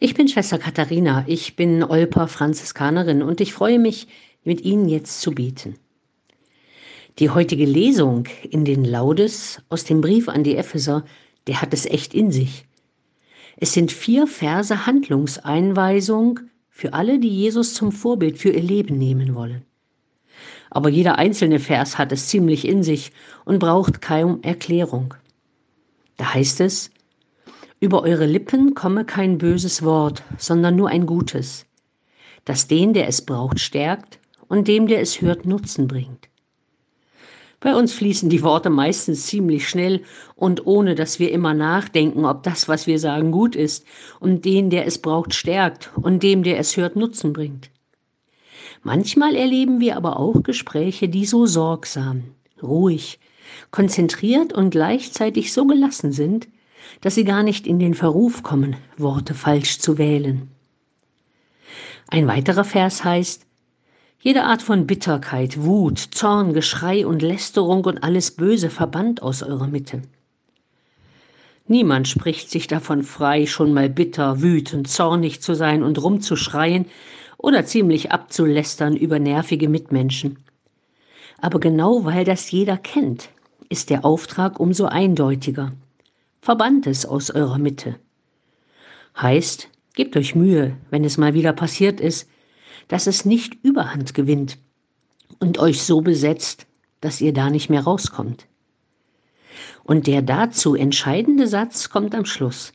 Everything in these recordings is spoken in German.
Ich bin Schwester Katharina, ich bin Olper Franziskanerin und ich freue mich, mit Ihnen jetzt zu beten. Die heutige Lesung in den Laudes aus dem Brief an die Epheser, der hat es echt in sich. Es sind vier Verse Handlungseinweisung für alle, die Jesus zum Vorbild für ihr Leben nehmen wollen. Aber jeder einzelne Vers hat es ziemlich in sich und braucht kaum Erklärung. Da heißt es, über eure Lippen komme kein böses Wort, sondern nur ein gutes, das den, der es braucht, stärkt und dem, der es hört, Nutzen bringt. Bei uns fließen die Worte meistens ziemlich schnell und ohne dass wir immer nachdenken, ob das, was wir sagen, gut ist und den, der es braucht, stärkt und dem, der es hört, Nutzen bringt. Manchmal erleben wir aber auch Gespräche, die so sorgsam, ruhig, konzentriert und gleichzeitig so gelassen sind, dass sie gar nicht in den Verruf kommen, Worte falsch zu wählen. Ein weiterer Vers heißt, jede Art von Bitterkeit, Wut, Zorn, Geschrei und Lästerung und alles Böse verbannt aus eurer Mitte. Niemand spricht sich davon frei, schon mal bitter, wütend, zornig zu sein und rumzuschreien oder ziemlich abzulästern über nervige Mitmenschen. Aber genau weil das jeder kennt, ist der Auftrag umso eindeutiger verbannt es aus eurer Mitte. Heißt, gebt euch Mühe, wenn es mal wieder passiert ist, dass es nicht überhand gewinnt und euch so besetzt, dass ihr da nicht mehr rauskommt. Und der dazu entscheidende Satz kommt am Schluss.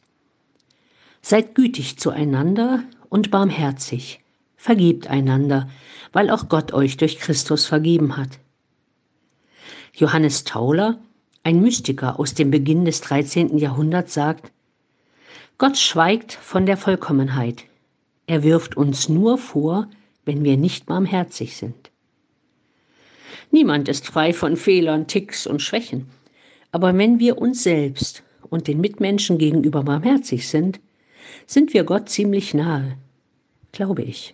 Seid gütig zueinander und barmherzig, vergebt einander, weil auch Gott euch durch Christus vergeben hat. Johannes Tauler ein Mystiker aus dem Beginn des 13. Jahrhunderts sagt, Gott schweigt von der Vollkommenheit. Er wirft uns nur vor, wenn wir nicht barmherzig sind. Niemand ist frei von Fehlern, Ticks und Schwächen. Aber wenn wir uns selbst und den Mitmenschen gegenüber barmherzig sind, sind wir Gott ziemlich nahe, glaube ich.